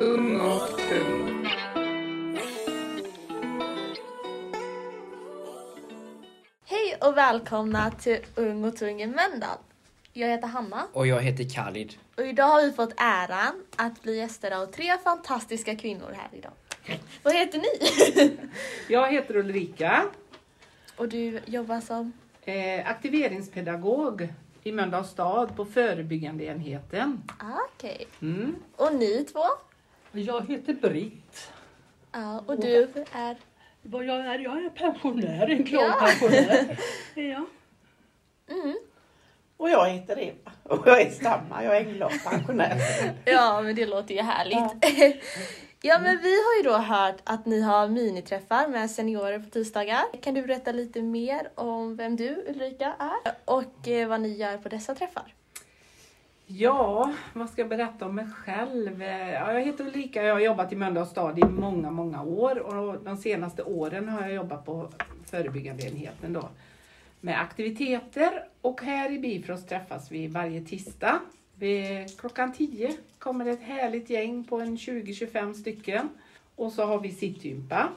Ung och tung. Hej och välkomna till Ung och tung i Mölndal. Jag heter Hanna Och jag heter Khalid. och idag har vi fått äran att bli gäster av tre fantastiska kvinnor här idag. Vad heter ni? Jag heter Ulrika, och du jobbar som? eh, aktiveringspedagog i Mölndals stad på förebyggande enheten. Ah, Okej. Mm. Och ni två? Jag heter Britt. Ja, och du är? Vad jag är? Jag är pensionär, en glad Ja. pensionär. Ja. Mm. Och jag heter Eva och jag är samma, jag är en glad pensionär. Ja, men det låter ju härligt. Ja men vi har ju då hört att ni har miniträffar med seniorer på tisdagar. Kan du berätta lite mer om vem du, Ulrika, är och eh, vad ni gör på dessa träffar? Ja, vad ska jag berätta om mig själv? Eh, ja, jag heter Ulrika och jag har jobbat i Mölndals stad i många, många år. Och de senaste åren har jag jobbat på förebyggande enheten då. Med aktiviteter och här i Bifrost träffas vi varje tisdag. Vid klockan 10 kommer ett härligt gäng på en 20-25 stycken. Och så har vi sittgympa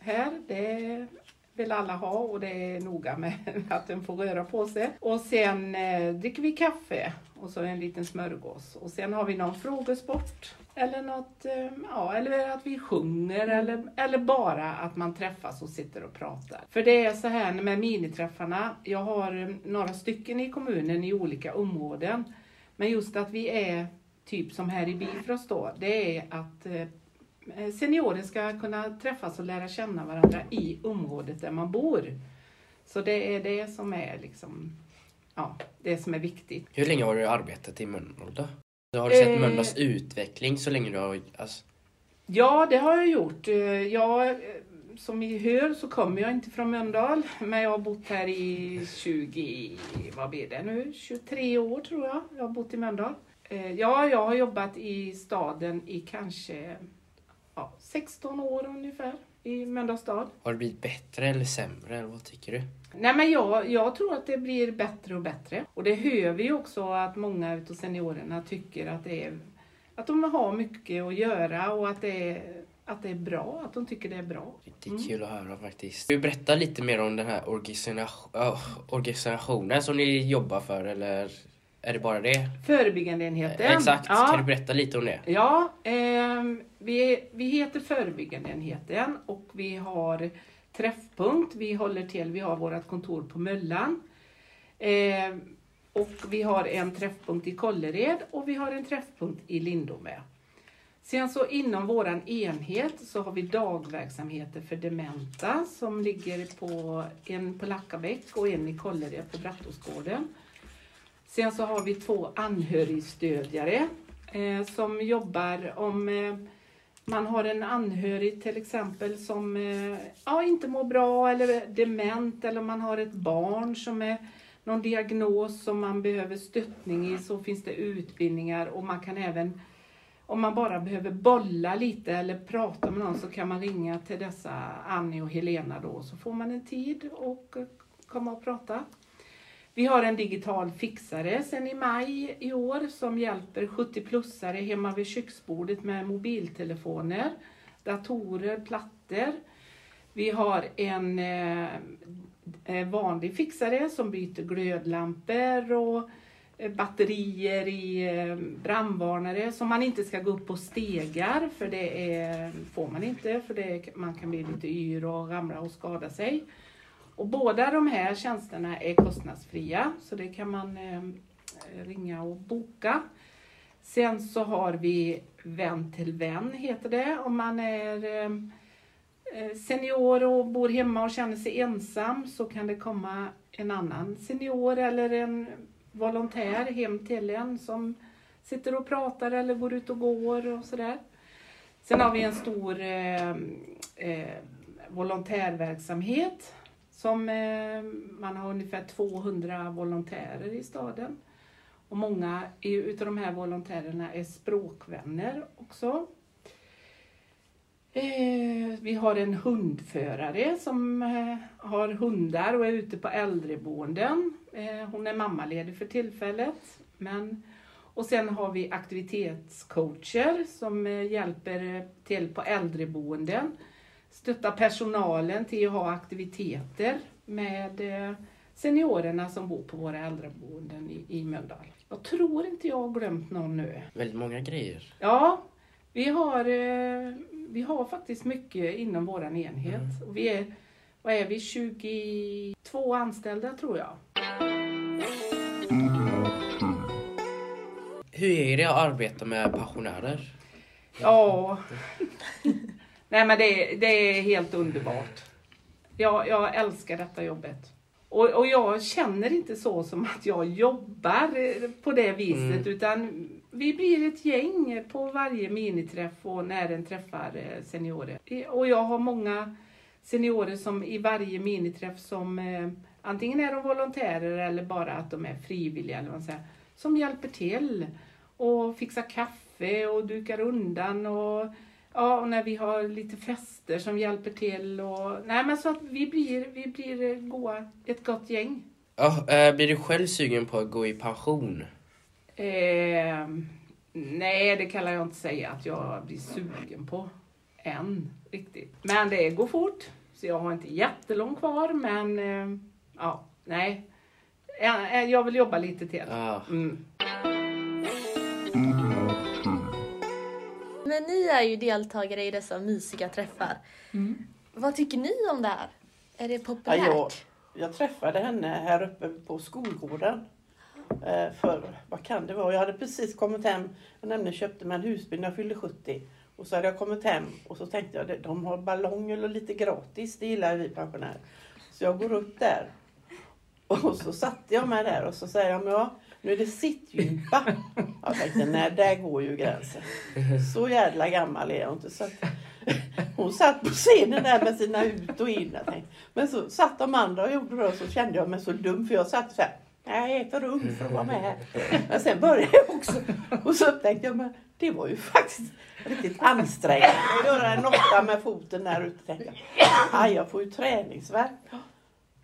här. Det vill alla ha och det är noga med att den får röra på sig. Och sen eh, dricker vi kaffe och så en liten smörgås. Och sen har vi någon frågesport. Eller något, eh, ja, eller att vi sjunger eller, eller bara att man träffas och sitter och pratar. För det är så här med miniträffarna, jag har eh, några stycken i kommunen i olika områden. Men just att vi är typ som här i Bifrost då, det är att eh, seniorer ska kunna träffas och lära känna varandra i området där man bor. Så det är det som är liksom, ja, det som är viktigt. Hur länge har du arbetat i Mölndal då? Har du sett Eh. Mölndals utveckling så länge du har... Alltså, Ja, det har jag gjort. Eh, Jag, som ni hör så kommer jag inte från Mölndal, men jag har bott här i 20, vad blir det nu, 23 år tror jag. Jag har bott i Mölndal. Eh, Ja, jag har jobbat i staden i kanske ja, 16 år ungefär i Mölndals stad. har det blivit bättre eller sämre? Eller vad tycker du? Nej men jag, jag tror att det blir bättre och bättre. Och det hör vi också att många utav seniorerna tycker att det är att de har mycket att göra och att det är, att det är bra, att de tycker det är bra. Riktigt kul att höra faktiskt. Du berätta lite mer om den här organisation, äh, organisationen som ni jobbar för eller är det bara det? Förebyggande enheten. Exakt, Ja. kan du berätta lite om det? Ja, ehm, vi, vi heter förebyggande enheten och vi har träffpunkt. Vi håller till, vi har vårt kontor på Möllan. Ehm, och vi har en träffpunkt i Kållered och vi har en träffpunkt i Lindome. Sen så inom våran enhet så har vi dagverksamheter för dementa som ligger på en på Lackabäck och en i Kållered på Brattåsgården. Sen så har vi två anhörigstödjare eh, som jobbar om eh, man har en anhörig till exempel som eh, ja, inte mår bra eller är dement eller man har ett barn som är någon diagnos som man behöver stöttning i så finns det utbildningar och man kan även om man bara behöver bolla lite eller prata med någon så kan man ringa till dessa Annie och Helena då så får man en tid och komma och prata. Vi har en digital fixare sedan i maj i år som hjälper 70-plussare hemma vid köksbordet med mobiltelefoner, datorer, plattor. Vi har en eh, eh vanlig fixare som byter glödlampor och Eh, batterier i eh, brandvarnare som man inte ska gå upp på stegar för det är, får man inte för det, man kan bli lite yr och ramla och skada sig. Och båda de här tjänsterna är kostnadsfria så det kan man eh, ringa och boka. Sen så har vi Vän till vän heter det om man är eh, eh senior och bor hemma och känner sig ensam så kan det komma en annan senior eller en volontär hem till en som sitter och pratar eller går ut och går och sådär. Sen har vi en stor eh, eh, volontärverksamhet som eh, man har ungefär 200 volontärer i staden. Och många utav de här volontärerna är språkvänner också. Eh, vi har en hundförare som eh, har hundar och är ute på äldreboenden. Eh, hon är mammaledig för tillfället. Men, Och sen har vi aktivitetscoacher som eh, hjälper till på äldreboenden. Stöttar personalen till att ha aktiviteter med eh, seniorerna som bor på våra äldreboenden i, i Mölndal. Jag tror inte jag har glömt någon nu. Väldigt många grejer. Ja, vi har, eh, vi har faktiskt mycket inom våran enhet. Och vi är, vad är vi, 22 anställda tror jag. Hur är det att arbeta med pensionärer? Ja. Nej men det, det är helt underbart. Jag, jag älskar detta jobbet. Och, och jag känner inte så som att jag jobbar på det viset Mm. utan vi blir ett gäng på varje miniträff och när den träffar eh, seniorer. Och jag har många seniorer som i varje miniträff som eh, antingen är de volontärer eller bara att de är frivilliga eller vad säger, som hjälper till och fixar kaffe och dukar undan och Ja, och när vi har lite fester som hjälper till och nej men så att vi blir, vi blir goa, ett gott gäng. Ja, eh, blir du själv sugen på att gå i pension? Eh, nej, det kan jag inte säga att jag blir sugen på än riktigt. Men det går fort, så jag har inte jättelångt kvar men eh, ja, nej. Eh, Jag vill jobba lite till. Ja. Mm. Men ni är ju deltagare i dessa mysiga träffar. Vad tycker ni om det här? Är det Ja, populärt? jag, jag träffade henne här uppe på skolgården. Eh, för, vad kan det vara? Jag hade precis kommit hem. Jag nämnde köpte mig en husbil när jag fyllde 70. Och så hade jag kommit hem och så tänkte jag, de- har ballonger och lite gratis. Det gillar vi pensionärer. Så jag går upp där. Och så satte jag mig där och så säger jag, men ja, nu är det sittgympa. Jag tänkte, nej, där går ju gränsen. Så jävla gammal är jag inte. Så att, hon satt på scenen där med sina ut och in. Jag tänkte, men så satt de andra och gjorde det och så kände jag mig så dum för jag satt så här. "Nej, Jag är för ung för att vara med här. Men sen började jag också. Och så upptäckte jag men det var ju faktiskt riktigt ansträngande att göra en åtta med foten där ute. Tänkte jag. Aj, jag får ju träningsvärk.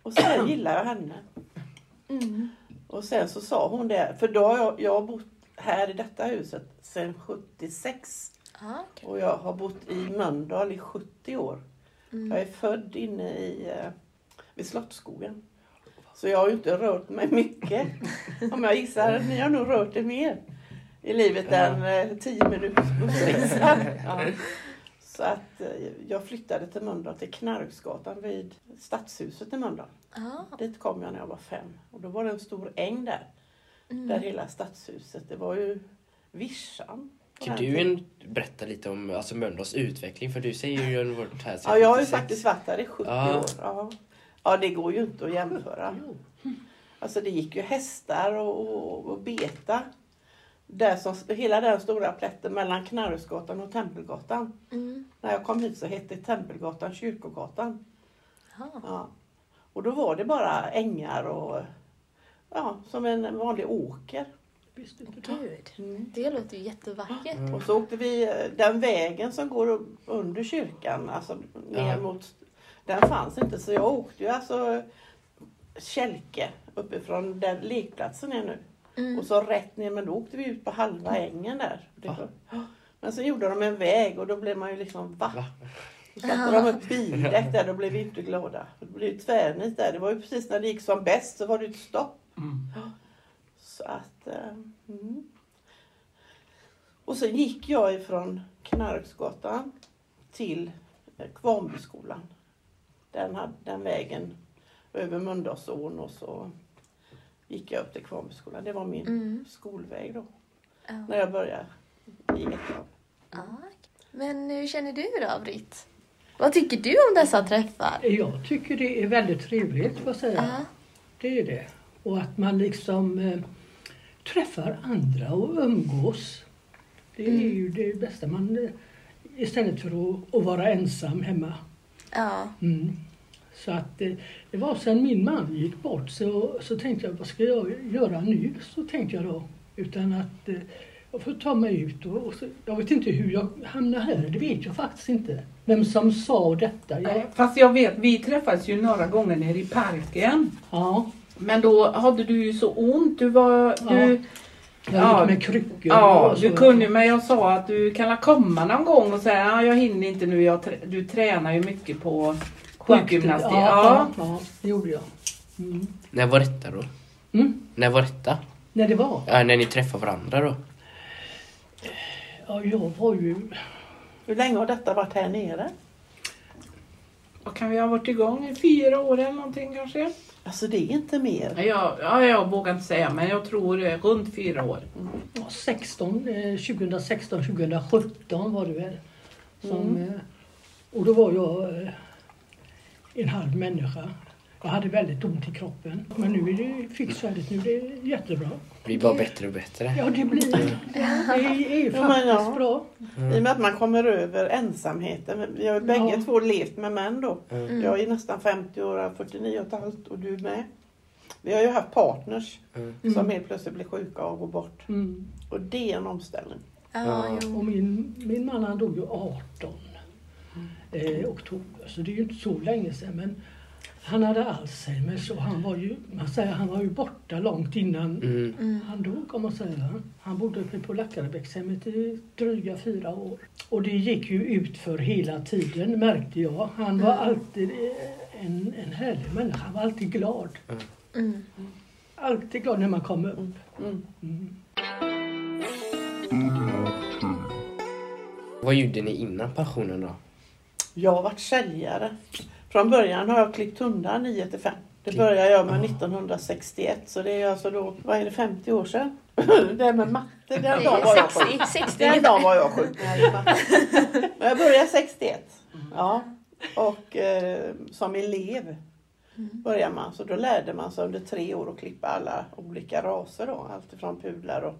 Och sen gillar jag henne. Mm. Och sen så sa hon det, för då har jag, jag har bott här i detta huset sedan 76. Ja, okej. Och jag har bott i Mölndal i 70 år. Mm. Jag är född inne i, eh, vid Slottsskogen. Så jag har ju inte rört mig mycket. Om jag gissar ni har nog rört er mer i livet än eh, 10 minuters bussresa. Ja. Så att eh, jag flyttade till Mölndal, till Knarksgatan vid Stadshuset i Mölndal. Dit kom jag när jag var fem. Och då var det en stor äng där. Mm. Där hela Stadshuset. Det var ju vischan. Kan du en, berätta lite om alltså, Mölndals utveckling? För du säger ju en varit här Ja, jag har ju 76. faktiskt varit där i 70 Ja. år. Ja. ja, det går ju inte att jämföra. Alltså det gick ju hästar och, och, och beta. Där som, hela den stora plätten mellan Knarresgatan och Tempelgatan. Mm. När jag kom hit så hette Tempelgatan Kyrkogatan. Ja. Och då var det bara ängar och ja, som en vanlig åker. Gud, Mm. det låter ju jättevackert. Mm. Och så åkte vi eh, den vägen som går under kyrkan, alltså ner Ja. mot... Den fanns inte så jag åkte ju alltså kälke uppifrån där lekplatsen är nu. Mm. Och så rätt ner, men då åkte vi ut på halva ängen där. Var- Men så gjorde de en väg och då blev man ju liksom va? Va? Så satte de upp bildäck där, då blev vi inte glada. Det blev tvärnit där. Det var ju precis när det gick som bäst så var det ett stopp. Mm. Så att... eh, Mm. Och sen gick jag ifrån Knarksgatan till eh, Kvarnbyskolan. Den, hade, den vägen över Mölndalsån och så gick jag upp till Kvarnbyskolan. Det var min Mm. skolväg då. Ja. När jag började i ettan. Ja. Men hur känner du då, Britt? Vad tycker du om dessa träffar? Jag tycker det är väldigt trevligt, får jag säga. Ja. Det är det. Och att man liksom eh, träffar andra och umgås. Det är Mm. ju det bästa. Man, eh, istället för att, att vara ensam hemma. Ja. Mm. Så att det var sen min man gick bort så, så tänkte jag, vad ska jag göra nu? Så tänkte jag då. Utan att eh, jag får ta mig ut och, och så, jag vet inte hur jag hamnade här, det vet jag faktiskt inte. Vem som sa detta. Jag, Fast jag vet, vi träffades ju några gånger nere i parken. ja, Men då hade du ju så ont. Du var, du, Jag Ja. med kryckor. Ja, du kunde ju, men jag sa att du kan komma någon gång och säga att jag hinner inte nu. Jag du tränar ju mycket på sjukgymnastik. Ja, Ja. ja, det gjorde jag. Mm. När var detta då? Mm. När var detta? När det var? Ja, när ni träffade varandra då? Ja, jag var ju... Hur länge har detta varit här nere? Vad kan vi ha varit igång? i Fyra år eller någonting kanske? Alltså det är inte mer. Ja, jag, ja, jag vågar inte säga, men jag tror eh, runt fyra år. Ja, 16, eh, 2016, 2017 var det väl. Som, eh, och då var jag eh, en halv människa. Jag hade väldigt ont i kroppen. Men nu är det fixfärdigt. Nu är det jättebra. Det blir bara bättre och bättre. Ja, det blir det. Är ju Ja, faktiskt ja. bra. I och med att man kommer över ensamheten. Vi har ju bägge Ja. två levt med män då. Mm. Jag är nästan 50 år, jag är 49 och ett halvt och du med. Vi har ju haft partners Mm. som helt plötsligt blir sjuka och går bort. Mm. Och det är en omställning. Ja, Ja. Och min, min man han dog ju 18 eh, oktober. Så det är ju inte så länge sedan. Men han hade Alzheimer så han var ju, man säger, han var ju borta långt innan Mm. Mm. han dog kan man säga. Han bodde uppe på Lackarebäckshemmet i dryga fyra år. Och det gick ju ut för hela tiden märkte jag. Han var alltid eh, en, en härlig människa. Han var alltid glad. Mm. Alltid glad när man kom upp. Mm. Mm. Vad gjorde ni innan pensionen då? Jag har varit säljare. Från början har jag klippt hundar 9 till 5. Det började jag med 1961 så det är alltså då, vad är det, 50 år sedan? Det här med matte, den dagen var jag sjuk. 60, 60 Den dagen var jag sjuk. Men jag började 61. Ja. Och eh, som elev började man. Så då lärde man sig under tre år att klippa alla olika raser då. Allt ifrån pudlar och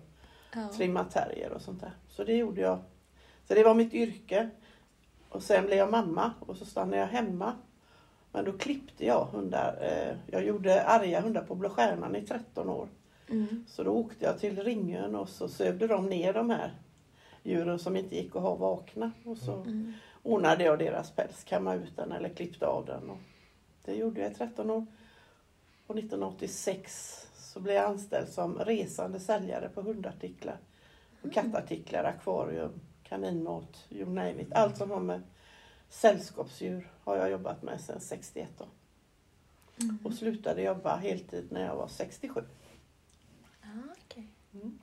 Ja. trimma terrier och sånt där. Så det gjorde jag. Så det var mitt yrke. Och sen blev jag mamma och så stannade jag hemma. Men då klippte jag hundar. Eh, Jag gjorde arga hundar på Blå Stjärnan i 13 år. Mm. Så då åkte jag till Ringön och så sövde de ner de här djuren som inte gick att ha vakna. Och så Mm. ordnade jag deras päls, kammade ut den eller klippte av den. Och det gjorde jag i 13 år. Och 1986 så blev jag anställd som resande säljare på hundartiklar. Och kattartiklar, akvarium, kaninmat, you name it. Allt som har med sällskapsdjur har jag jobbat med sedan 61. Då. Mm. Och slutade jobba heltid när jag var 67. Ja, okej. Mm.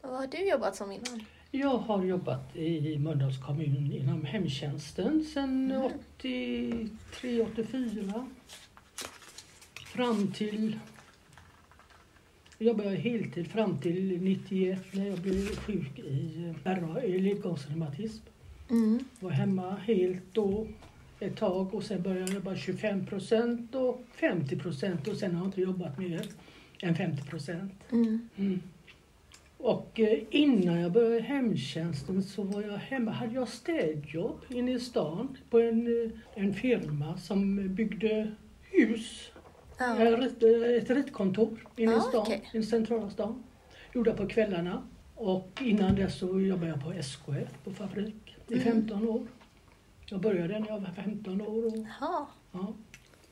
Och Vad har du jobbat som innan? Jag har jobbat i Mölndals kommun inom hemtjänsten sedan 83-84. Fram till... Jag jobbade heltid fram till 91 när jag blev sjuk i RA, i ledgångsreumatism. Mm. Var hemma helt då ett tag och sen började jag jobba 25 procent och 50 procent och sen har jag inte jobbat mer än 50 procent. Mm. Mm. Och eh, innan jag började hemtjänsten så var jag hemma, hade jag städjobb inne i stan på en, eh, en firma som byggde hus. Ja. Rit- eh, Ett ritkontor inne i Ah, stan, okej. i centrala stan. Gjorde på kvällarna. Och innan dess så jobbade jag på SKF på fabrik i Mm. 15 år. Jag började när jag var 15 år. Och, Jaha. ja,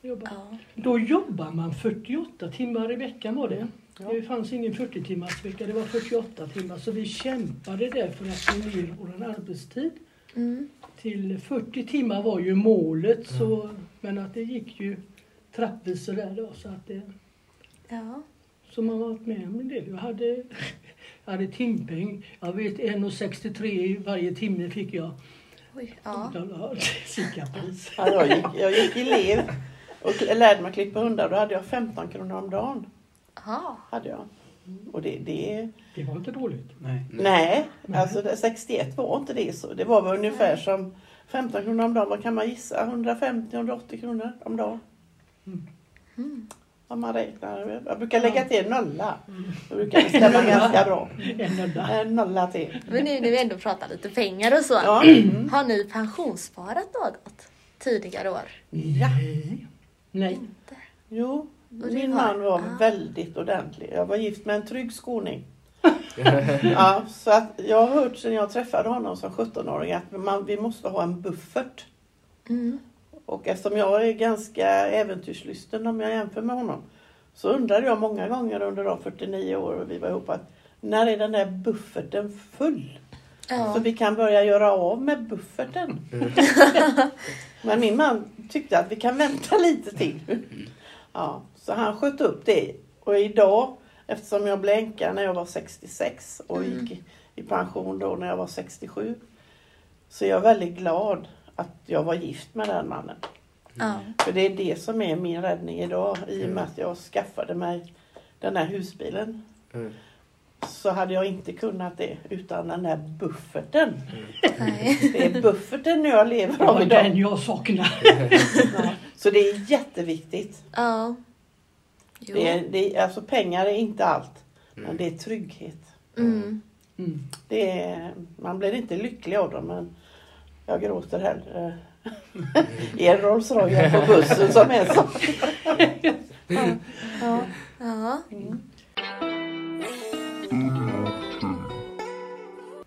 jobbade. Ja. Då jobbar man 48 timmar i veckan var det. Ja. Det fanns ingen 40 timmars vecka, det var 48 timmar. Så vi kämpade där för att få ner vår arbetstid. Mm. Till 40 timmar var ju målet, så, men att det gick ju trappvis sådär då. Så, att det, Ja. så man har varit med om en del. Jag hade, jag hade timpeng. Jag vet 1,63 i varje timme fick jag. Oj. Ja. Ja, jag, gick, jag gick elev och kl- lärde mig klippa hundar. Då hade jag 15 kronor om dagen. Jaha. Hade jag. Och det, det, Det var inte dåligt. Nej. nej, Nej. alltså det, 61 var inte det så. Det var väl ungefär som 15 kronor om dagen. Vad kan man gissa? 150-180 kronor om dagen. Mm. Om man räknar. Jag brukar lägga till en nolla. Då brukar det stämma ganska bra. En nolla till. Men nu när vi ändå pratar lite pengar och så. Ja. Mm. Har ni pensionssparat något tidigare år? ja. Nej. Nej. Inte. Jo, det min man var ah. väldigt ordentlig. Jag var gift med en trygg skåning. ja, så att jag har hört sedan jag träffade honom som 17-åring att man, vi måste ha en buffert. Mm. Och eftersom jag är ganska äventyrslysten om jag jämför med honom så undrade jag många gånger under de 49 år vi var ihop att när är den där bufferten full? Ja. Så vi kan börja göra av med bufferten. Men min man tyckte att vi kan vänta lite till. Ja, så han sköt upp det. Och idag, eftersom jag blev änka när jag var 66 och Mm. gick i pension då när jag var 67. Så är jag väldigt glad att jag var gift med den mannen. Ja. För det är det som är min räddning idag i och med att jag skaffade mig den här husbilen. Mm. Så hade jag inte kunnat det utan den här bufferten. Nej. Det är bufferten jag lever Det av var den idag. jag saknade. Ja. Så det är jätteviktigt. Ja. Jo. Det är, det är, alltså pengar är inte allt. Men Mm. det är trygghet. Mm. Mm. Det är, man blir inte lycklig av dem men jag gråter hellre i en Rolls Royce på bussen som är så. Ja. Ja.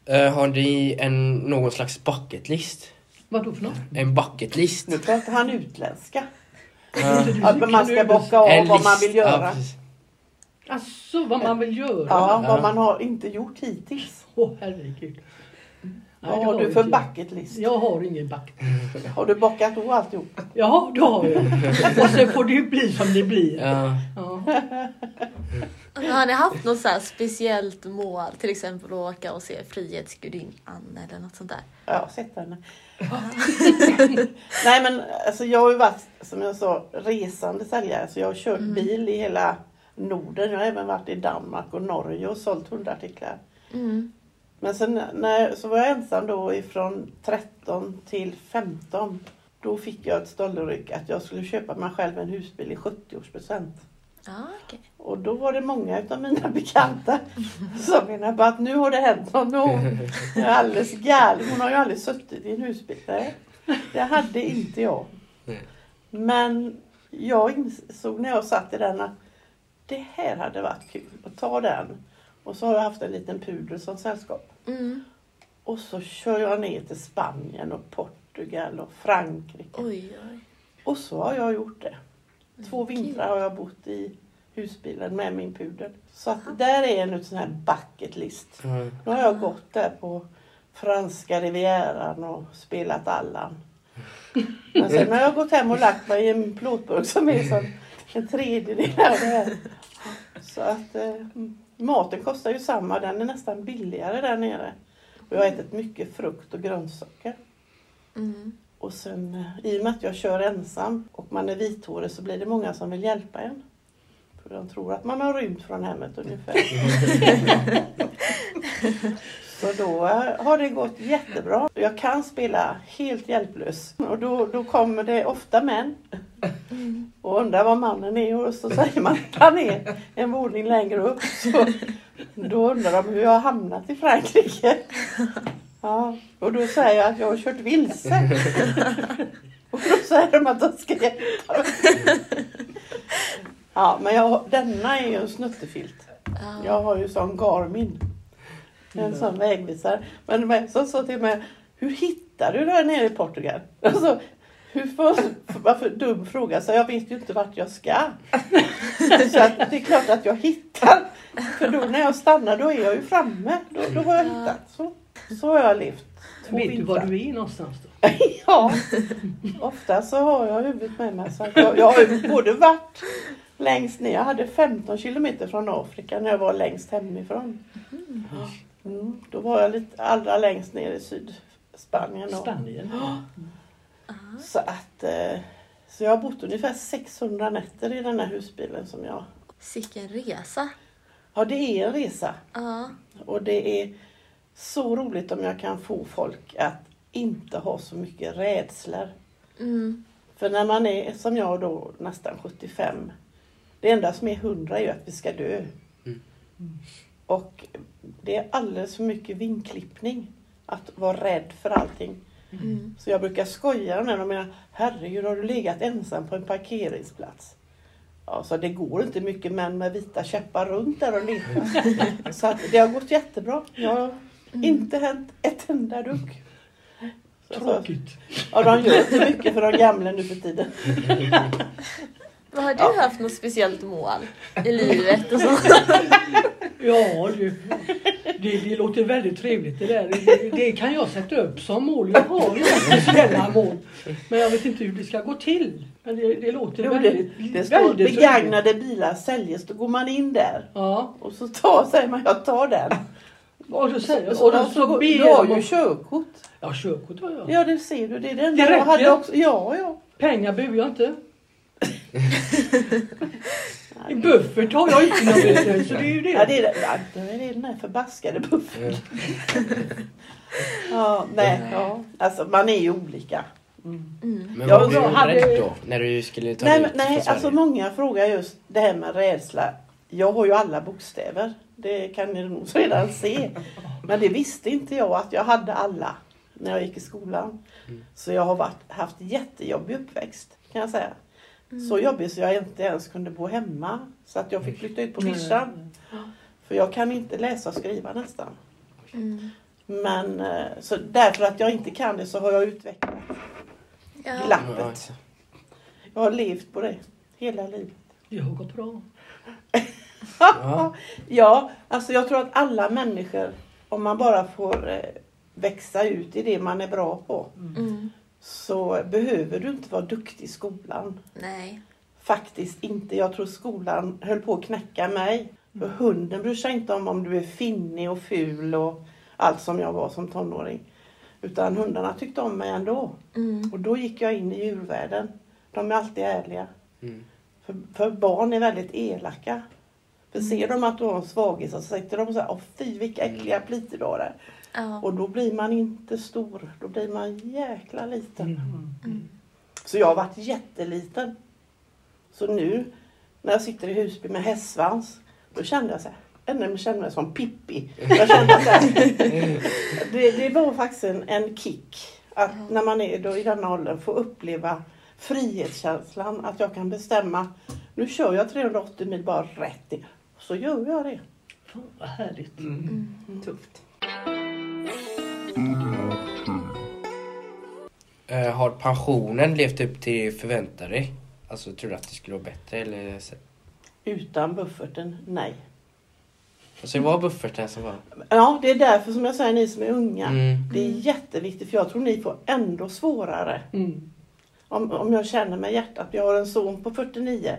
Eh, har ni en, någon slags bucket list? Vad då för något? En bucket list? Nu pratar han utländska. Att man ska bocka av vad man vill göra. Ja. Alltså vad man vill göra? Ja, vad man har inte gjort hittills. Åh herregud. Nej, Vad har du för bucket list? Jag har ingen bucket. Har du bockat av alltihop? Ja, det har jag. Och sen får det ju bli som det blir. Ja. Ja. Har ni haft något så här speciellt mål? Till exempel att åka och se Frihetsgudinnan eller något sånt där? Ja, jag har sett henne. Nej men alltså jag har ju varit, som jag sa, resande säljare. Så jag har kört Mm. bil i hela Norden. Jag har även varit i Danmark och Norge och sålt hundartiklar. Mm. Men sen när, så var jag ensam då ifrån 13 till 15. Då fick jag ett stolleryck att jag skulle köpa mig själv en husbil i 70-årspresent. Ja, okej. Och då var det många utav mina bekanta som menade på att nu har det hänt något. Hon är alldeles galen. Hon har ju aldrig suttit i en husbil. Nej, det hade inte jag. Nej. Men jag insåg när jag satt i den att det här hade varit kul att ta den. Och så har jag haft en liten pudel som sällskap. Mm. Och så kör jag ner till Spanien och Portugal och Frankrike. Oj, oj. Och så har jag gjort det. Två Kul. vintrar har jag bott i husbilen med min pudel. Så att där är en sån här bucket list. Ja. Nu har jag gått där på franska rivieran och spelat Allan. Men sen har jag gått hem och lagt mig i en plåtburk som är som en tredjedel av det här. Så att eh, maten kostar ju samma, den är nästan billigare där nere. Och jag har ätit mycket frukt och grönsaker. Mm. Och sen eh, i och med att jag kör ensam och man är vithårig så blir det många som vill hjälpa en. För de tror att man har rymt från hemmet ungefär. så då har det gått jättebra. Jag kan spela helt hjälplös och då, då kommer det ofta män och undrar var mannen är och så säger man att han är en våning längre upp. Så då undrar de hur jag har hamnat i Frankrike. Ja, och då säger jag att jag har kört vilse. Och då säger de att de mig. Ja, men jag, denna är ju en snuttefilt. Ja. Jag har ju sån Garmin. En sån vägvisare. Men som sa till mig, hur hittar du det här nere i Portugal? Alltså, hur för, varför dum fråga? Så jag vet ju inte vart jag ska. Så att det är klart att jag hittar. För då när jag stannar då är jag ju framme. Då, då har jag Ja. hittat. Så, så har jag levt. två Vet du var vintrar. du är någonstans då? Ja, ofta så har jag huvudet med mig. Så jag, jag har ju både varit längst ner, jag hade 15 kilometer från Afrika när jag var längst hemifrån. Mm, då var jag lite allra längst ner i Sydspanien. Och, Spanien? så att eh, så jag har bott ungefär 600 nätter i den här husbilen som jag... Sicken resa. Ja, det är en resa. Ja. Och det är så roligt om jag kan få folk att inte ha så mycket rädslor. Mm. För när man är som jag då nästan 75. Det enda som är 100 är ju att vi ska dö. Mm. Och det är alldeles för mycket vinklippning. Att vara rädd för allting. Mm. Så jag brukar skoja med dem. och menar, Herregud, har du legat ensam på en parkeringsplats? Ja, så det går inte mycket män med vita käppar runt där och letar. så att det har gått jättebra. Jag har inte hänt ett enda dugg. Så- Tråkigt. Ja, de gör inte mycket för de gamla nu för tiden. Vad har du haft något speciellt mål i livet? Och så? Ja, det, det, det låter väldigt trevligt det där. Det, det kan jag sätta upp som mål. Jag har inga speciella mål. Men jag vet inte hur det ska gå till. Men det, det låter Jo, det, väldigt, det står väldigt trevligt. begagnade bilar säljes. Då går man in där Ja, och så tar, säger man jag tar den. och så säger Och jag. Och så, då så ber du har ju körkort. Ja, körkort har jag. Ja det ser du. Det är det enda jag hade också. Ja, ja. Pengar behöver jag inte. I buffert har jag inte du, så det är ju det. Ja, det är, det, ja, det är den här förbaskade bufferten. Ja, nej, ja. Alltså man är ju olika. Mm. Mm. Men var du jag hade- rädd då? När du skulle ta Nej, ut nej alltså många frågar just det här med rädsla. Jag har ju alla bokstäver. Det kan ni nog redan se. Men det visste inte jag att jag hade alla när jag gick i skolan. Mm. Så jag har varit, haft jättejobbig uppväxt kan jag säga. Så jobbig så jag inte ens kunde bo hemma. Så att jag fick flytta ut på vischan. För jag kan inte läsa och skriva nästan. Mm. Men eh, så därför att jag inte kan det så har jag utvecklat Ja. glappet. Jag har levt på det hela livet. Det har gått bra. Ja. Ja, alltså jag tror att alla människor, om man bara får eh, växa ut i det man är bra på, Mm. Så behöver du inte vara duktig i skolan. Nej. Faktiskt inte. Jag tror skolan höll på att knäcka mig. För hunden bryr sig inte om om du är finnig och ful och allt som jag var som tonåring. Utan hundarna tyckte om mig ändå. Mm. Och då gick jag in i djurvärlden. De är alltid ärliga. Mm. För, för barn är väldigt elaka. För ser de att du har en svaghet så sitter de så här, åh fy vilka äckliga plitor du har där. Ja. Och då blir man inte stor, då blir man jäkla liten. Mm. Så jag har varit jätteliten. Så nu när jag sitter i Husby med hästsvans, då kände jag så här, jag kände mig som Pippi. Jag kände så här, det, det var faktiskt en, en kick. Att när man är då i den åldern få uppleva frihetskänslan. Att jag kan bestämma, nu kör jag 380 mil bara rätt ner. Så gör jag det. Vad härligt. Mm. Tufft. Eh, har pensionen levt upp till förväntade dig? Alltså tror du att det skulle vara bättre eller? så- Utan bufferten, nej. Alltså det var bufferten som var... Ja, det är därför som jag säger ni som är unga. Mm. Det är jätteviktigt för jag tror ni får ändå svårare. Mm. Om, om jag känner med hjärtat. Jag har en son på 49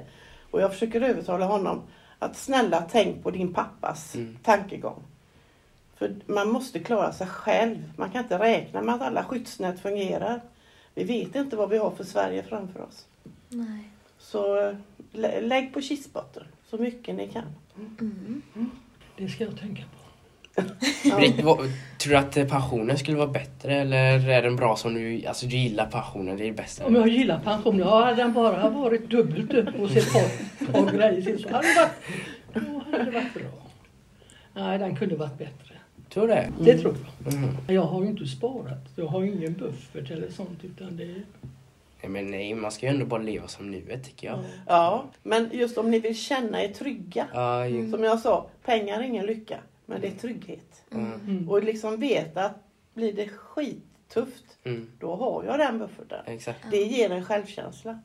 och jag försöker övertala honom att snälla tänk på din pappas Mm. tankegång. För man måste klara sig själv. Man kan inte räkna med att alla skyddsnät fungerar. Vi vet inte vad vi har för Sverige framför oss. Nej. Så lä- lägg på kistbotten så mycket ni kan. Mm. Det ska jag tänka på. Ja. Britt, vad, tror du att eh, pensionen skulle vara bättre eller är den bra som du... Alltså du gillar pensionen, det är det bästa? Om jag gillar pensionen, ja, hade den bara varit dubbelt upp och sett par, par grejer så hade det varit, hade det varit bra. Nej, den kunde varit bättre. Tror du det? Det tror jag. Mm. Jag har ju inte sparat. Jag har ju ingen buffert eller sånt utan det... Nej men nej, man ska ju ändå bara leva som nuet tycker jag. Ja, men just om ni vill känna er trygga. Mm. Som jag sa, pengar är ingen lycka, men det är trygghet. Mm. Mm. Och liksom veta att blir det skittufft, Mm. då har jag den bufferten. Exakt. Det ger en självkänsla.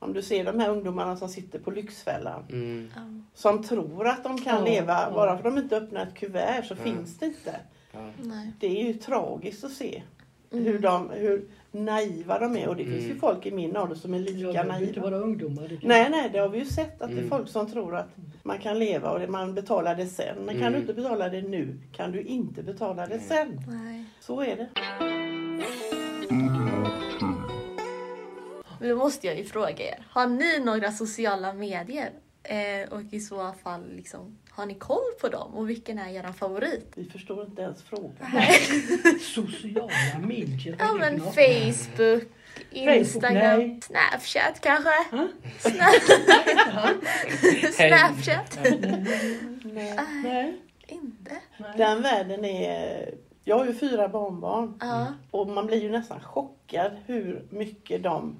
Mm. Om du ser de här ungdomarna som sitter på Lyxfällan, Mm. Ja. som tror att de kan Ja, leva, ja. bara för att de inte öppnar ett kuvert så Ja. finns det inte. Ja. Det är ju tragiskt att se Mm. hur, de, hur naiva de är. Och det finns ju Mm. folk i min ålder som är lika inte naiva. vara ungdomar. Det Nej, nej, det har vi ju sett att det är Mm. folk som tror att man kan leva och det man betalar det sen. Men kan Mm. du inte betala det nu kan du inte betala det Nej. sen. Nej. Så är det. Men då måste jag ju fråga er. Har ni några sociala medier? Eh, och i så fall, liksom, har ni koll på dem? Och vilken är er favorit? Vi förstår inte ens frågan. Sociala medier. Ja men? Facebook, Instagram, nej. Snapchat kanske? Ha? Snapchat? Nej. Nej. Inte? nej. Den världen är... Jag har ju fyra barnbarn Ja. och man blir ju nästan chockad hur mycket de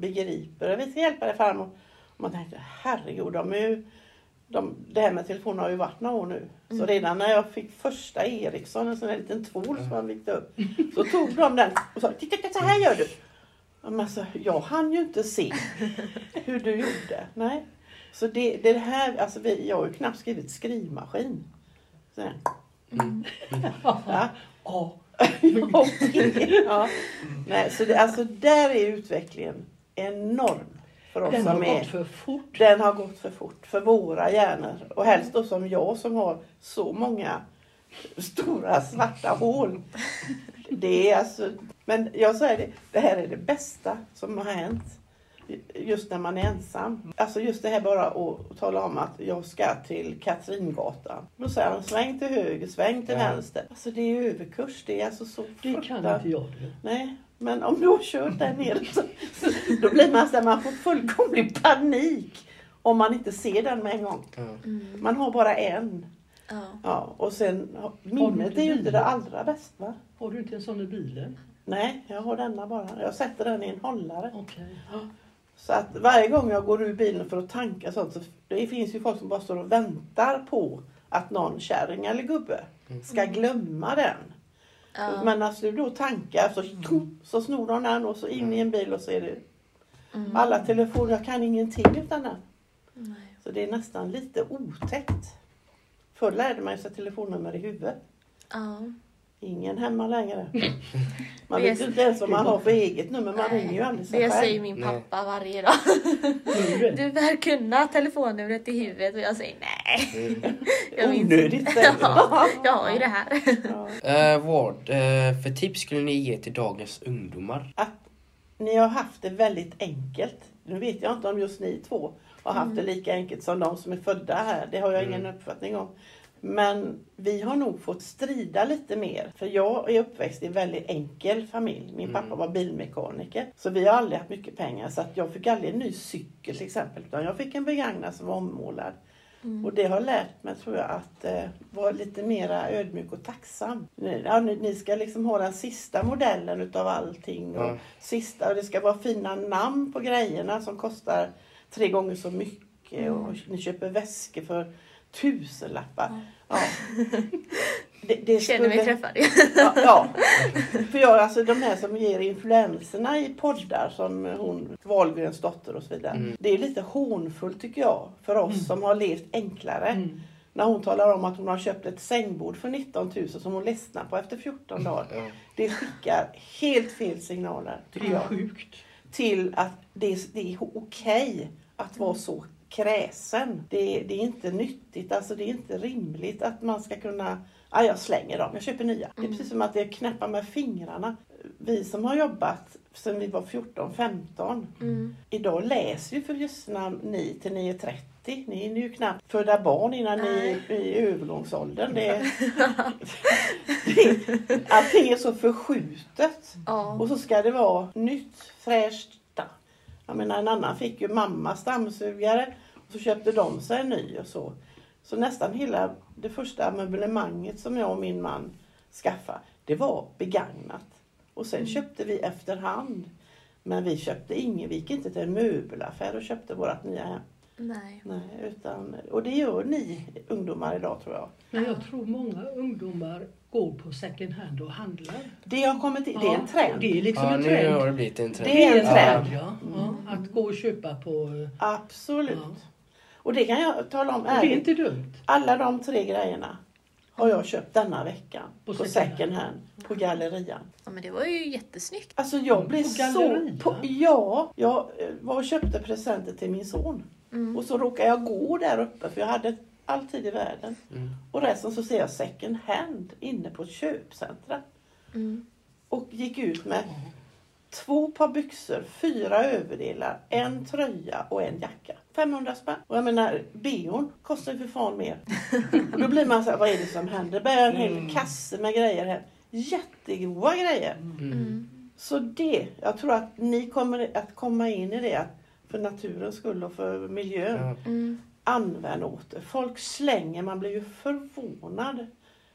begriper. Vi ska hjälpa dig farmor. Och man tänkte herregud, de är ju... De, det här med telefon har ju varit några år nu. Så Mm. redan när jag fick första Ericsson, en sån här liten tvål som man fick upp. Så tog de den och sa titta, titta så här gör du. Ja, Men alltså, jag hann ju inte se hur du gjorde. Nej. Så det, det här, alltså vi, jag har ju knappt skrivit skrivmaskin. Så här. Ja. Ja, Ja, ja. Nej, så det, alltså där är utvecklingen enorm för oss den har som är gått för fort. Den har gått för fort för våra hjärnor. Och helst då som jag som har så många stora svarta hål. Det är alltså, men jag säger det, det här är det bästa som har hänt. Just när man är ensam. Alltså just det här bara att tala om att jag ska till Katringatan. Då säger han sväng till höger, sväng till Ja. vänster. Alltså det är överkurs. Det är alltså så Det kan fruktansvärt. inte jag. Nej, men om du har kört där nere så, då blir man så där, man får fullkomlig panik om man inte ser den med en gång. Ja. Man har bara en. Ja. Ja, och sen, minnet är ju inte det allra bästa. Va? Har du inte en sån i bilen? Nej, jag har denna bara. Jag sätter den i en hållare. Okej. Så att varje gång jag går ur bilen för att tanka sånt så det finns ju folk som bara står och väntar på att någon kärring eller gubbe ska glömma den. Ja. Men när du då tankar så, så snor de den och så in i en bil och så är det Mm. alla telefoner. Jag kan ingenting utan den. Nej. Så det är nästan lite otäckt. Förr lärde man sig telefonnummer i huvudet. Ja. Ingen hemma längre. Man Det är- vet inte ens vad man har för eget nummer. Man ringer ju aldrig sig Det säger själv. min Nej. pappa varje dag. Du bör kunna telefonnumret i huvudet och jag säger nej. Mm. Jag minns Onödigt inte. säger Ja, jag har ju det här. Eh, vad eh, för tips skulle ni ge till dagens ungdomar? Att ni har haft det väldigt enkelt. Nu vet jag inte om just ni två har haft det lika enkelt som de som är födda här. Det har jag ingen Mm. uppfattning om. Men vi har nog fått strida lite mer. För jag är uppväxt i en väldigt enkel familj. Min Mm. pappa var bilmekaniker. Så vi har aldrig haft mycket pengar. Så att jag fick aldrig en ny cykel till exempel. Utan jag fick en begagnad som var ommålad. Och det har lärt mig tror jag att eh, vara lite mera ödmjuk och tacksam. Ni, ja, ni, ni ska liksom ha den sista modellen utav allting. Och Ja. sista, och det ska vara fina namn på grejerna som kostar tre gånger så mycket. Och ni köper väskor för tusenlappar. Ja. Det, det Känner mig träffad. Ja, ja. För jag, alltså de här som ger influenserna i poddar som hon, Wahlgrens dotter och så vidare. Mm. Det är lite hånfullt tycker jag för oss Mm. som har levt enklare. Mm. När hon talar om att hon har köpt ett sängbord för 19 000 som hon ledsnar på efter 14 dagar. Det skickar helt fel signaler Det tycker är jag. sjukt. Till att det är, det är okej att vara så kräsen. Det, det är inte nyttigt, alltså det är inte rimligt att man ska kunna Ja, jag slänger dem, jag köper nya. Det är precis som att det knäppa med fingrarna. Vi som har jobbat sedan vi var 14-15. Mm. Idag läser ju för lyssna ni till 9.30. Ni är ju knappt födda barn innan ni är i övergångsåldern. Det är, det, allting är så förskjutet. Ja. Och så ska det vara nytt, fräscht. Jag menar en annan fick ju mammas dammsugare och så köpte de sig en ny och så. Så nästan hela det första möblemanget som jag och min man skaffade, det var begagnat. Och sen köpte vi efterhand. Men vi köpte ingen, vi gick inte till en möbelaffär och köpte vårt nya hem. Nej. Nej, utan, och det gör ni ungdomar idag tror jag. Men jag tror många ungdomar går på second hand och handlar. Det har kommit in, det är en Ja, trend. Det är liksom Ja, en nu trend. har det blivit en trend. Det är en Ja, trend. Ja, ja, att gå och köpa på... eh, Absolut. Ja. Och det kan jag tala om Och det är ärligt. inte dumt. Alla de tre grejerna har jag köpt denna veckan på, På second, hand på Gallerian. Ja, men det var ju jättesnyggt. Alltså jag Mm, blev på så... På, ja, jag eh, var och köpte presenter till min son. Mm. Och så råkade jag gå där uppe för jag hade all tid i världen. Mm. Och resten så ser jag second hand inne på ett köpcentra. Mm. Och gick ut med två par byxor, fyra överdelar, en tröja och en jacka. 500 spänn. Och jag menar, bion kostar ju för fan mer. Och då blir man så här, vad är det som händer? Börjar en hel kasse med grejer här. Jättegoda grejer. Mm. Så det, jag tror att ni kommer att komma in i det för naturens skull och för miljön. Mm. Använd åter. Folk slänger, man blir ju förvånad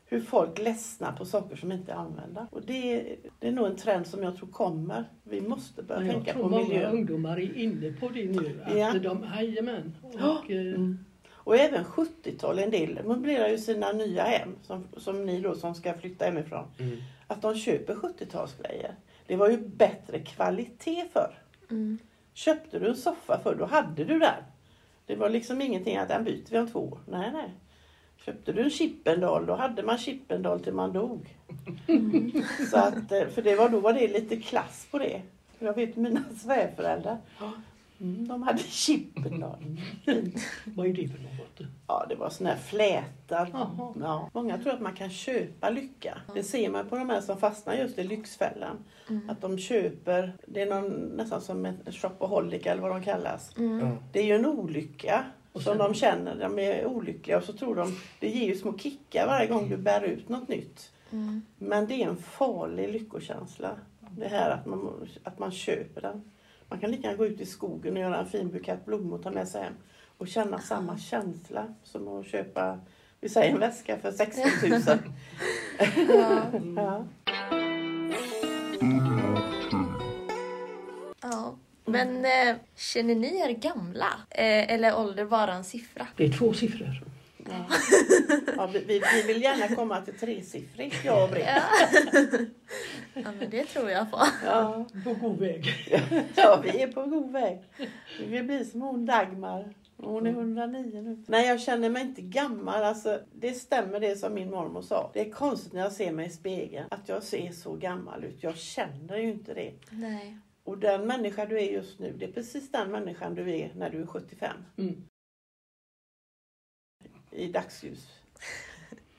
hur folk ledsnar på saker som inte är använda. Och det, det är nog en trend som jag tror kommer. Vi måste börja Men jag tänka tror på många miljön. ungdomar är inne på det nu. Att Ja. de, jajamän. Ja. Och, eh, Mm. Och även 70-tal, en del möblerar ju sina nya hem, som, som ni då som ska flytta hemifrån. Mm. Att de köper 70-talsgrejer. Det var ju bättre kvalitet för. Mm. Köpte du en soffa för då hade du den. Det var liksom ingenting att den byter vi om två år. Nej, nej. Köpte du en Chippendal, då hade man Chippendal till man dog. Så att, eh, för det var, då var det lite klass på det. Jag vet mina svärföräldrar. Mm, de hade Chippendal. Vad är det för något? Ja, det var sån här flätad. Jaha. Ja. Många tror att man kan köpa lycka. Det ser man på de här som fastnar just i Lyxfällan. Att de köper, det är någon, nästan som en shopaholic eller vad de kallas. Ja. Det är ju en olycka Och som de känner. De är olyckliga och så tror de, det ger ju små kickar varje gång du bär ut något nytt. Mm. Men det är en farlig lyckokänsla. Det här att man, att man köper den. Man kan lika gärna gå ut i skogen och göra en fin bukett blommor och ta med sig hem. Och känna samma känsla som att köpa, vi säger en väska för 16 000. Ja. ja. ja. Men eh, känner ni er gamla? Eh, eller ålder vara en siffra? Det är två siffror. Ja. Ja, vi, vi, vi vill gärna komma till tresiffrigt, jag och Britt. Ja. ja, men det tror jag på. Ja. På god väg. ja, vi är på god väg. Vi vill bli som hon Dagmar. Hon är 109 nu. Nej, jag känner mig inte gammal. Alltså, det stämmer det som min mormor sa. Det är konstigt när jag ser mig i spegeln att jag ser så gammal ut. Jag känner ju inte det. Nej. Och den människa du är just nu, det är precis den människan du är när du är 75. Mm. I dagsljus.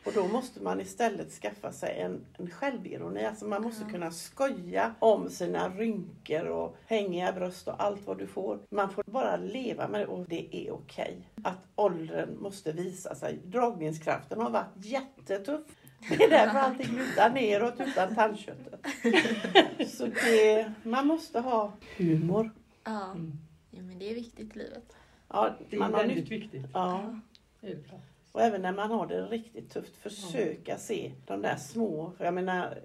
Och då måste man istället skaffa sig en, en självironi. Alltså man måste Ja. kunna skoja om sina rynkor och hängiga bröst och allt vad du får. Man får bara leva med det och det är okej. Att åldern måste visa sig. Dragningskraften har varit jättetuff. Det är därför allting lutar neråt utan tandköttet. Så det, man måste ha humor. Ja. Mm. ja, men det är viktigt i livet. Ja, Det är man har väldigt nytt, viktigt. ja. Det är det klart. Och även när man har det riktigt tufft, försöka se de där små. Jag menar,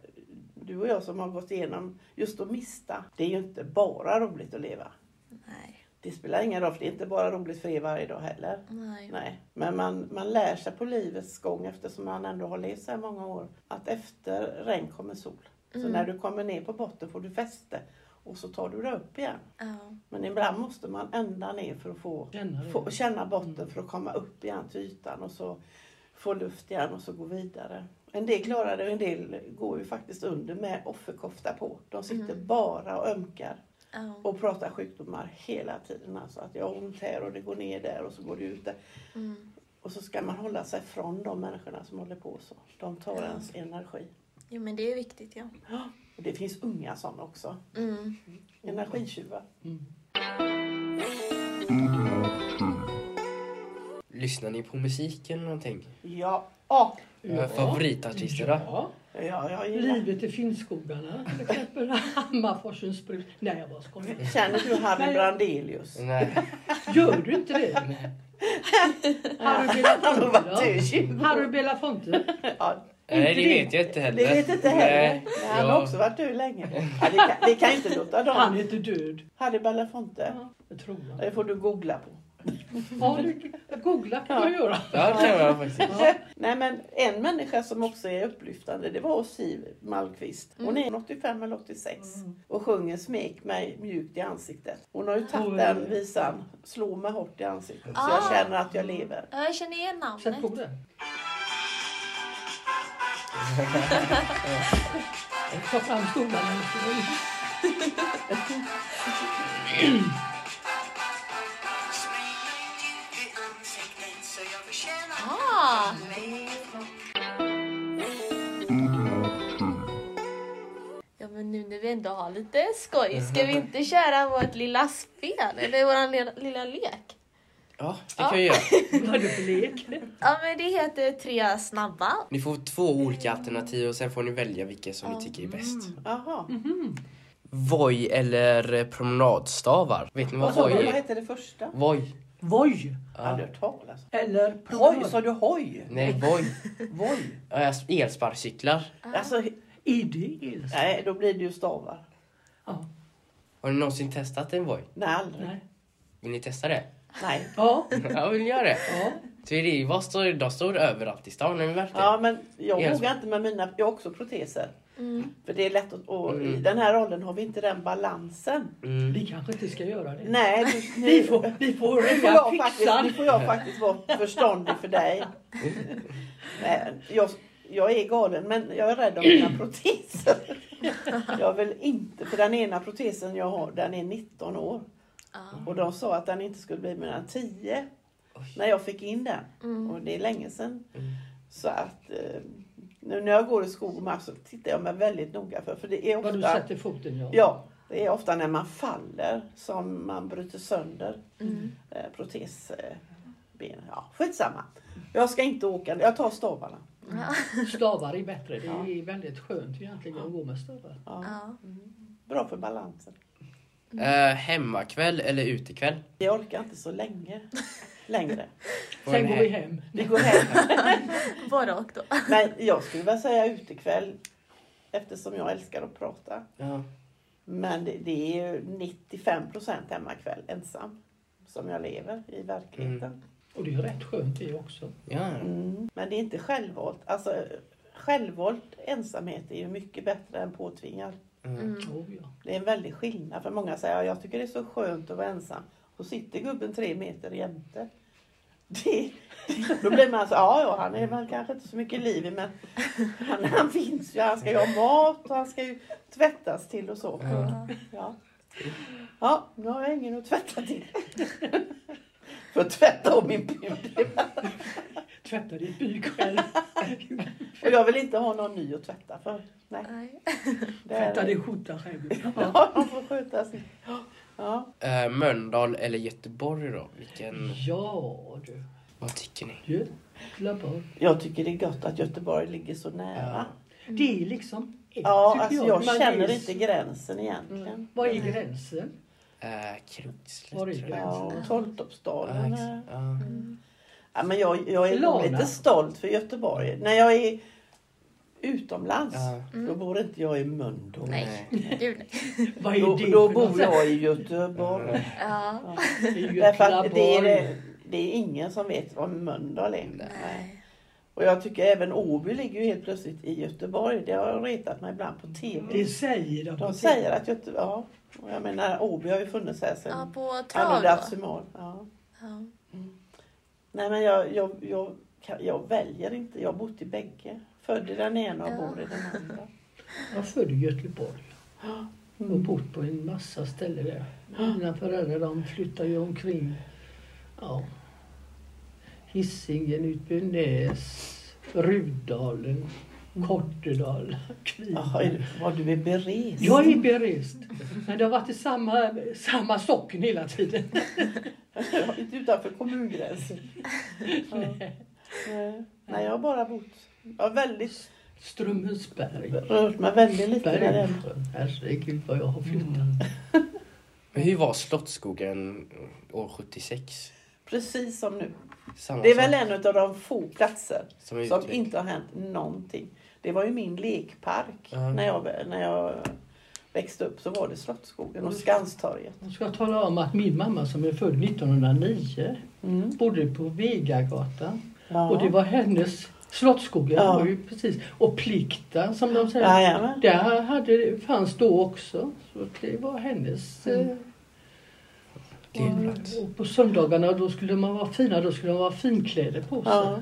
du och jag som har gått igenom just att mista. Det är ju inte bara roligt att leva. Nej. Det spelar ingen roll, för det är inte bara roligt för er varje dag heller. Nej. Nej. Men man, man lär sig på livets gång eftersom man ändå har levt så här många år. Att efter regn kommer sol. Så Mm. när du kommer ner på botten får du fäste. Och så tar du dig upp igen. Ja. Men ibland måste man ända ner för att få Känna det. få känna botten för att komma upp igen till ytan och så få luft igen och så gå vidare. En del klarar det och en del går ju faktiskt under med offerkofta på. De sitter Mm. bara och ömkar Ja. och pratar sjukdomar hela tiden. Alltså att jag har ont här och det går ner där och så går det ut där. Mm. Och så ska man hålla sig från de människorna som håller på så. De tar Ja. ens energi. Jo, men det är viktigt, ja. Och det finns unga sådana också. Mm. Energitjuvar. Mm. Lyssnar ni på musiken eller någonting? Ja, ja, Ja. Favoritartister då? Ja. ja jag gillar. Livet i Finnskogarna till exempel. Hammarforsens brus. Nej, jag bara skojar. Känner du Harry Nej. Brandelius? Nej. Gör du inte det? Harry Han har varit Belafonte död i då? 20 år. Harry Belafonte? Ja, Nej, det Inte vet jag inte heller. Det vet inte heller. Nej. Han Ja. har också varit död länge. Ja, det, kan, det kan inte låta Han dem. är inte död. Harry Belafonte. Ja, det tror jag. Det får du googla på. Ja, du, googla kan man göra. Ja, det kan jag faktiskt. Ja. Nej men en människa som också är upplyftande det var Siv Malmqvist. Hon är 85 eller 86 Mm. och sjunger Smek mig mjukt i ansiktet. Hon har ju tagit den visan, Slå mig hårt i ansiktet så Ah. jag känner att jag lever. Ja, Jag känner igen på namnet. Ta fram stolarna. Ah, ja, men nu när vi ändå har lite skoj, ska vi inte köra vårt lilla spel? Eller vår lilla lek? Ja, det kan vi göra. Vad är det för lek? Ja, men det heter Tre snabba. Ni får två olika alternativ och sen får ni välja vilka som ni tycker är bäst. Jaha. Mhm. Voj eller promenadstavar? Vet ni vad Vad sa du, voj vad är? hette det första? Voj. Voj. Jag Ja. aldrig hört talas. Eller Hoj, promenad. sa du hoj? Nej, voj. Voj? Ja, Elsparkcyklar. Alltså, Är det el? nej då blir det ju stavar. Ja. Har ni någonsin testat en voj? Nej, aldrig. Nej. Vill ni testa det? Nej. Ja. Ja, vill ni göra det? Ja. Det, vad står, de står överallt i stan, är det värt det? Ja, men jag vågar inte med mina, jag har också proteser. Mm. För det är lätt att, och i Mm. den här åldern har vi inte den balansen. Mm. Vi kanske inte ska göra det. Nej, du, Vi får, vi får nu får, ringa jag faktiskt, fixaren. nu får jag faktiskt vara förståndig för dig. Nej, jag, jag är galen men jag är rädd om mina proteser. Jag vill inte, för den ena protesen jag har den är 19 år. Ja. Och de sa att den inte skulle bli mer än 10 när jag fick in den. Mm. Och det är länge sedan. Mm. Så att eh, nu när jag går i skog och mark så tittar jag mig väldigt noga för. För det är Vad du ofta, sätter foten ja. ja, det är ofta när man faller som man bryter sönder Mm. eh, protesben. Ja, skitsamma. Jag ska inte åka, jag tar stavarna. Stavar är bättre. Det Ja. är väldigt skönt egentligen att gå med stavar. Ja. Ja. Bra för balansen. Eh, hemmakväll eller utekväll? Jag orkar inte så länge längre. Sen en går vi hem. Vi går hem. Både och då. Men jag skulle vilja säga utekväll eftersom jag älskar att prata. Ja. Men det, det är ju 95 procent hemmakväll ensam som jag lever i verkligheten. Och det är rätt skönt det också. Ja. Mm. Men det är inte självvalt. Alltså, självvalt ensamhet är ju mycket bättre än påtvingad. Mm. Mm. Oh, ja. Det är en väldig skillnad. För många säger att jag tycker det är så skönt att vara ensam. Så sitter gubben tre meter jämte. Det, då blir man så, ja, ja han är väl kanske inte så mycket liv i men han, han finns ju. Han ska ju ha mat och han ska ju tvättas till och så. Ja. Ja, ja nu har jag ingen att tvätta till. För att tvätta om min pud. Tvätta ditt byk själv. Och jag vill inte ha någon ny att tvätta för. Nej, Nej. Tvätta din skjorta själv. Ja. Ja, de får sköta sig. Ja. Eh, Mölndal eller Göteborg då? Vilken, ja du. vad tycker ni? Göteborg. Jag tycker det är gott att Göteborg ligger så nära. Det är liksom ett, Ja, alltså jag Man känner är- inte gränsen egentligen. Vad är gränsen? Tror jag. Ja, och Toltorpsdalen. Ja. Mm. Men jag, jag är Lana. lite stolt för Göteborg. När jag är utomlands, Ja. då bor inte jag i Mölndal. Nej, gud nej. Då, då bor jag i Göteborg. Ja. Ja. Det är Därför att det är, det är ingen som vet vad Mölndal är. Nej. Och jag tycker även Åby ligger ju helt plötsligt i Göteborg. Det har retat mig ibland på TV. Det säger de. De säger att Göteborg, ja. Och jag menar Åby har ju funnits här Ja, sedan på trav då. Dazumal. Ja. Ja. Nej men jag, jag, jag, jag väljer inte. Jag har bott i bägge. Född i den ena och Ja. bor i den andra. Jag född i Göteborg och Mm. bott på en massa ställen där. Mina föräldrar de flyttade ju omkring. Ja. Hisingen, Utbynäs, Rudalen, Kortedal, Kviberg. Jaha, är du- var du är berest? Jag är berest. Men det har varit i samma, samma socken hela tiden. Inte utanför kommungränsen. Ja. Nej. Nej, jag har bara bott. Jag har väldigt, Strömhusberg. rört mig väldigt lite där hemma. Herregud vad jag har flyttat. Men hur var Slottsskogen år 76? Precis som nu. Samma Det är väl sak en av de få platser som som inte har hänt någonting. Det var ju min lekpark Ja. när, jag, när jag växte upp. Så var det Slottsskogen och Skanstorget. Jag ska tala om att min mamma som är född 1909 Mm. bodde på Vegagatan. Ja. Och det var hennes Slottsskogen Ja. var ju precis. Och Plikta som de säger. Jajamän. Där hade, fanns då också. Så det var hennes. Mm. Och, på söndagarna då skulle man vara fina. Då skulle man vara finkläder på sig. Ja.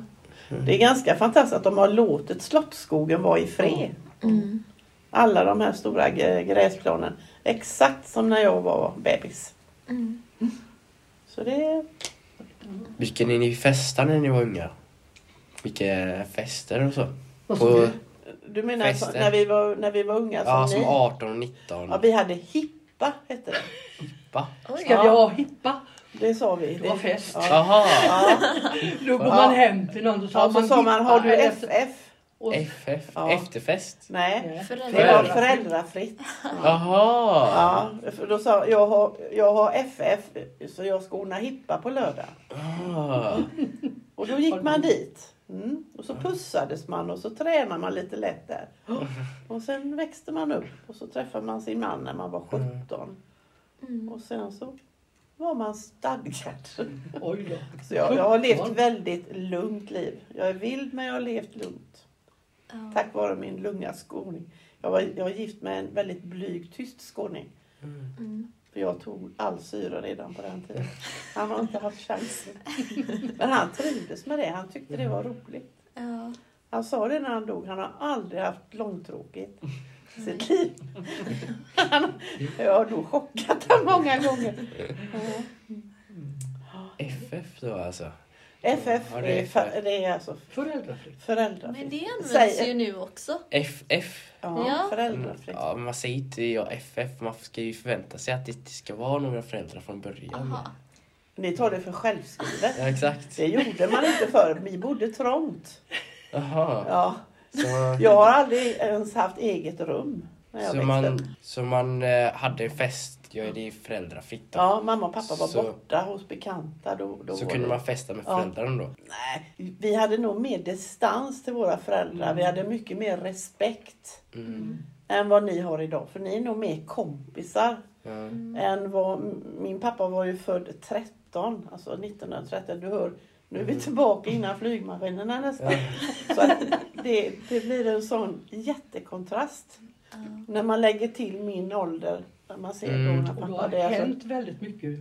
Det är ganska fantastiskt att de har låtit Slottsskogen vara i fred. Mm. Alla de här stora gräsplanen. Exakt som när jag var bebis. Mm. Så det... Vilken ni festa när ni var unga? Vilka fester och så? På, du? Menar när, vi var, när vi var unga som ja, ni? som 18 och 19. Ja, vi hade hippa hette det. Oj. Ska vi ha hippa? Det sa vi. Det var fest. Ja. Jaha! Ja. Då går man hem till någon och så Ja, har så sa man, har du hippa, FF? och- FF? Ja. Efterfest? Nej, Nej. det var Föräldrar. föräldrafritt. Jaha! Ja, för då sa jag har, jag har FF så jag ska ordna hippa på lördag. Ah. Och då gick man dit. Mm. Och så pussades man och så tränade man lite lätt där. Och sen växte man upp och så träffade man sin man när man var 17. Mm. Och sen så var man stadgad. Oj då. Så jag, jag har levt väldigt lugnt liv. Jag är vild men jag har levt lugnt. Ja. Tack vare min lunga skåning. Jag var, jag var gift med en väldigt blyg tyst skåning. Mm. För jag tog all syra redan på den tiden. Han har inte haft chansen. Men han trivdes med det. Han tyckte det var roligt. Ja. Han sa det när han dog. Han har aldrig haft långtråkigt sitt liv. Han, jag har nog chockat honom många gånger. Ja. FF då alltså? FF, Ja, det är för, det är alltså Föräldrafritt. föräldrafritt. Men det används Säg- ju nu också. FF? Ja, Ja. föräldrafritt. Ja, men man säger inte ja, FF. Man ska ju förvänta sig att det ska vara några föräldrar från början. Aha. Ni tar det för självskrivet. Ja, exakt. Det gjorde man inte förr. Vi bodde trångt. Jaha. Ja. Så, Jag har aldrig ens haft eget rum när jag så, växte man, så man eh, hade en fest, ja det är föräldrafritt då. Ja, mamma och pappa var Så- borta hos bekanta. Då, då Så kunde det- man festa med Ja. föräldrarna då? Nej, vi hade nog mer distans till våra föräldrar. Vi hade mycket mer respekt Mm. än vad ni har idag. För ni är nog mer kompisar Ja. än vad... Min pappa var ju född 13, alltså 1913. Du hör, nu är vi tillbaka innan flygmaskinerna nästan. Så det, det blir en sån jättekontrast Ja. när man lägger till min ålder. När man ser Mm. då när Och det pappa... har Det är alltså, hänt väldigt mycket.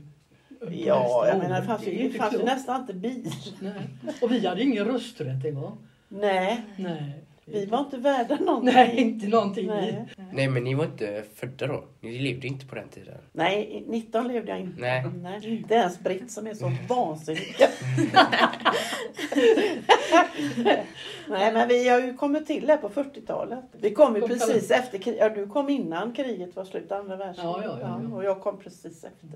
ja, jag menar det fanns ju, det inte fanns ju nästan inte bil. Nej. Och vi hade ingen rösträtt en gång. Nej, Nej. Vi var inte värda någonting. Nej, inte någonting. Nej. Nej men ni var inte födda då? Ni levde inte på den tiden? Nej, 19 levde jag inte. Nej. Nej. Inte ens britt som är så vansinniga. Nej, men vi har ju kommit till här på 40-talet. Vi kom ju Kom precis efter kriget. Ja, du kom innan kriget var slut, andra världskriget. Ja, ja, ja, ja. Och jag kom precis efter.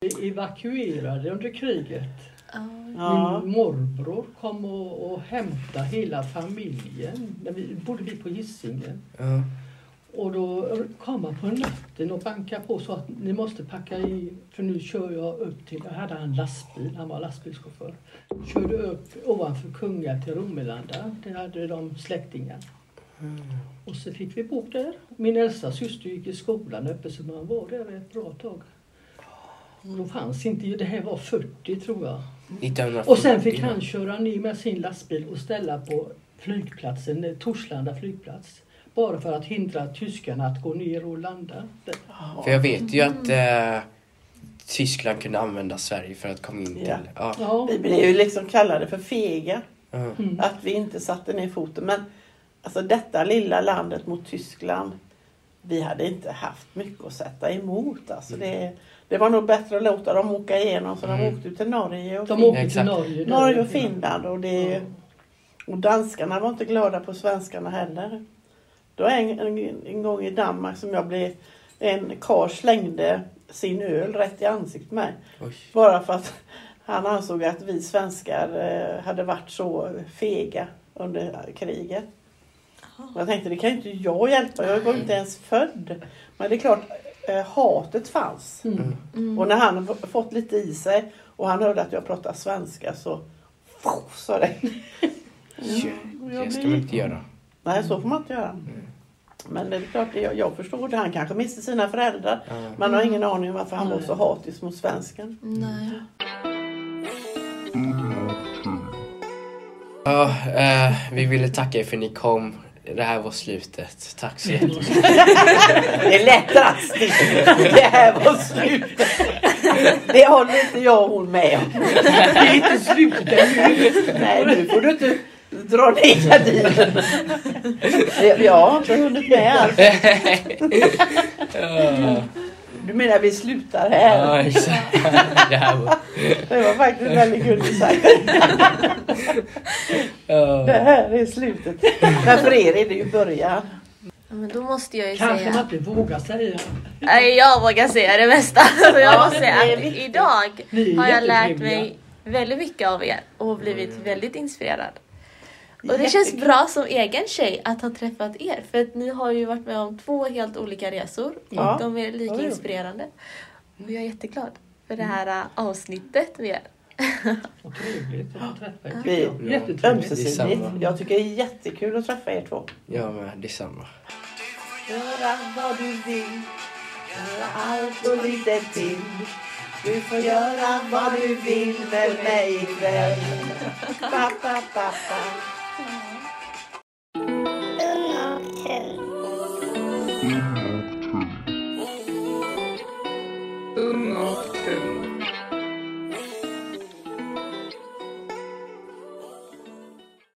Vi evakuerade under kriget. Ja. Min morbror kom och, och hämtade hela familjen. När vi bodde vi på Hisingen. Ja. Och då kom han på natten och bankade på så att ni måste packa i, för nu kör jag upp till, jag hade en lastbil, han var lastbilschaufför. Körde upp ovanför Kungälv till Romelanda, där hade de släktingar. Och så fick vi bo där. Min äldsta syster gick i skolan uppe så man var där ett bra tag. Och då fanns inte, det här var 40 tror jag. 1940. Och sen fick han köra ner med sin lastbil och ställa på flygplatsen, eh, Torslanda flygplats. Bara för att hindra tyskarna att gå ner och landa. För jag vet ju att eh, Tyskland kunde använda Sverige för att komma in till... Ja. Ja. Ja. Vi blev ju liksom kallade för fega. Mm. Att vi inte satte ner foten. Men alltså detta lilla landet mot Tyskland. Vi hade inte haft mycket att sätta emot. Alltså det, det var nog bättre att låta dem åka igenom. Så de Mm. åkte ju till Norge och, De åkte till. Norge. Norge och Finland. Och, det, och danskarna var inte glada på svenskarna heller. Då en, en, en gång i Danmark som jag blev... En karl slängde sin öl rätt i ansiktet på mig. Oj. Bara för att han ansåg att vi svenskar eh, hade varit så fega under kriget. Och jag tänkte det kan ju inte jag hjälpa, jag var inte ens född. Men det är klart, eh, hatet fanns. Mm. Mm. Och när han fått lite i sig och han hörde att jag pratade svenska så sa det. Jag Det ska man inte göra. Nej, så får man inte göra. Men det är klart, jag, jag förstår det. Han kanske miste sina föräldrar. Ja. Man har ingen aning om varför han var så hatisk mot svensken. Nej. Ja, eh, vi ville tacka er för att ni kom. Det här var slutet. Tack så jättemycket. Det är lätt drastiskt. Det här var slutet. Det håller inte jag och hon med om. Det är inte slutet ännu. Nej, nu får du inte dra ner gardinen. Jag har inte hunnit med allt. Du menar vi slutar här? ja, exakt. Det här var... Det var faktiskt väldigt gulligt sagt. Det Ja. här är slutet. Men för er är det ju början. Ja, Men då måste jag ju Kanske man säga... inte vågar säga. Nej, jag vågar säga det mesta. Så jag måste säga det att idag har jag lärt mig väldigt mycket av er och blivit Mm. väldigt inspirerad. Och det känns bra som egen tjej att ha träffat er för att ni har ju varit med om två helt olika resor. Ja, De är lika gjort. inspirerande. Och jag är jätteglad för det här äh, avsnittet med er. Och trevligt att träffa er. Vi-. Jättetrevligt. Ömsesidigt. Jag tycker det är jättekul att träffa er två. Ja, men detsamma. Göra vad du vill, göra allt och lite till. Du får göra vad du vill med mig ikväll. Pappa, pappa.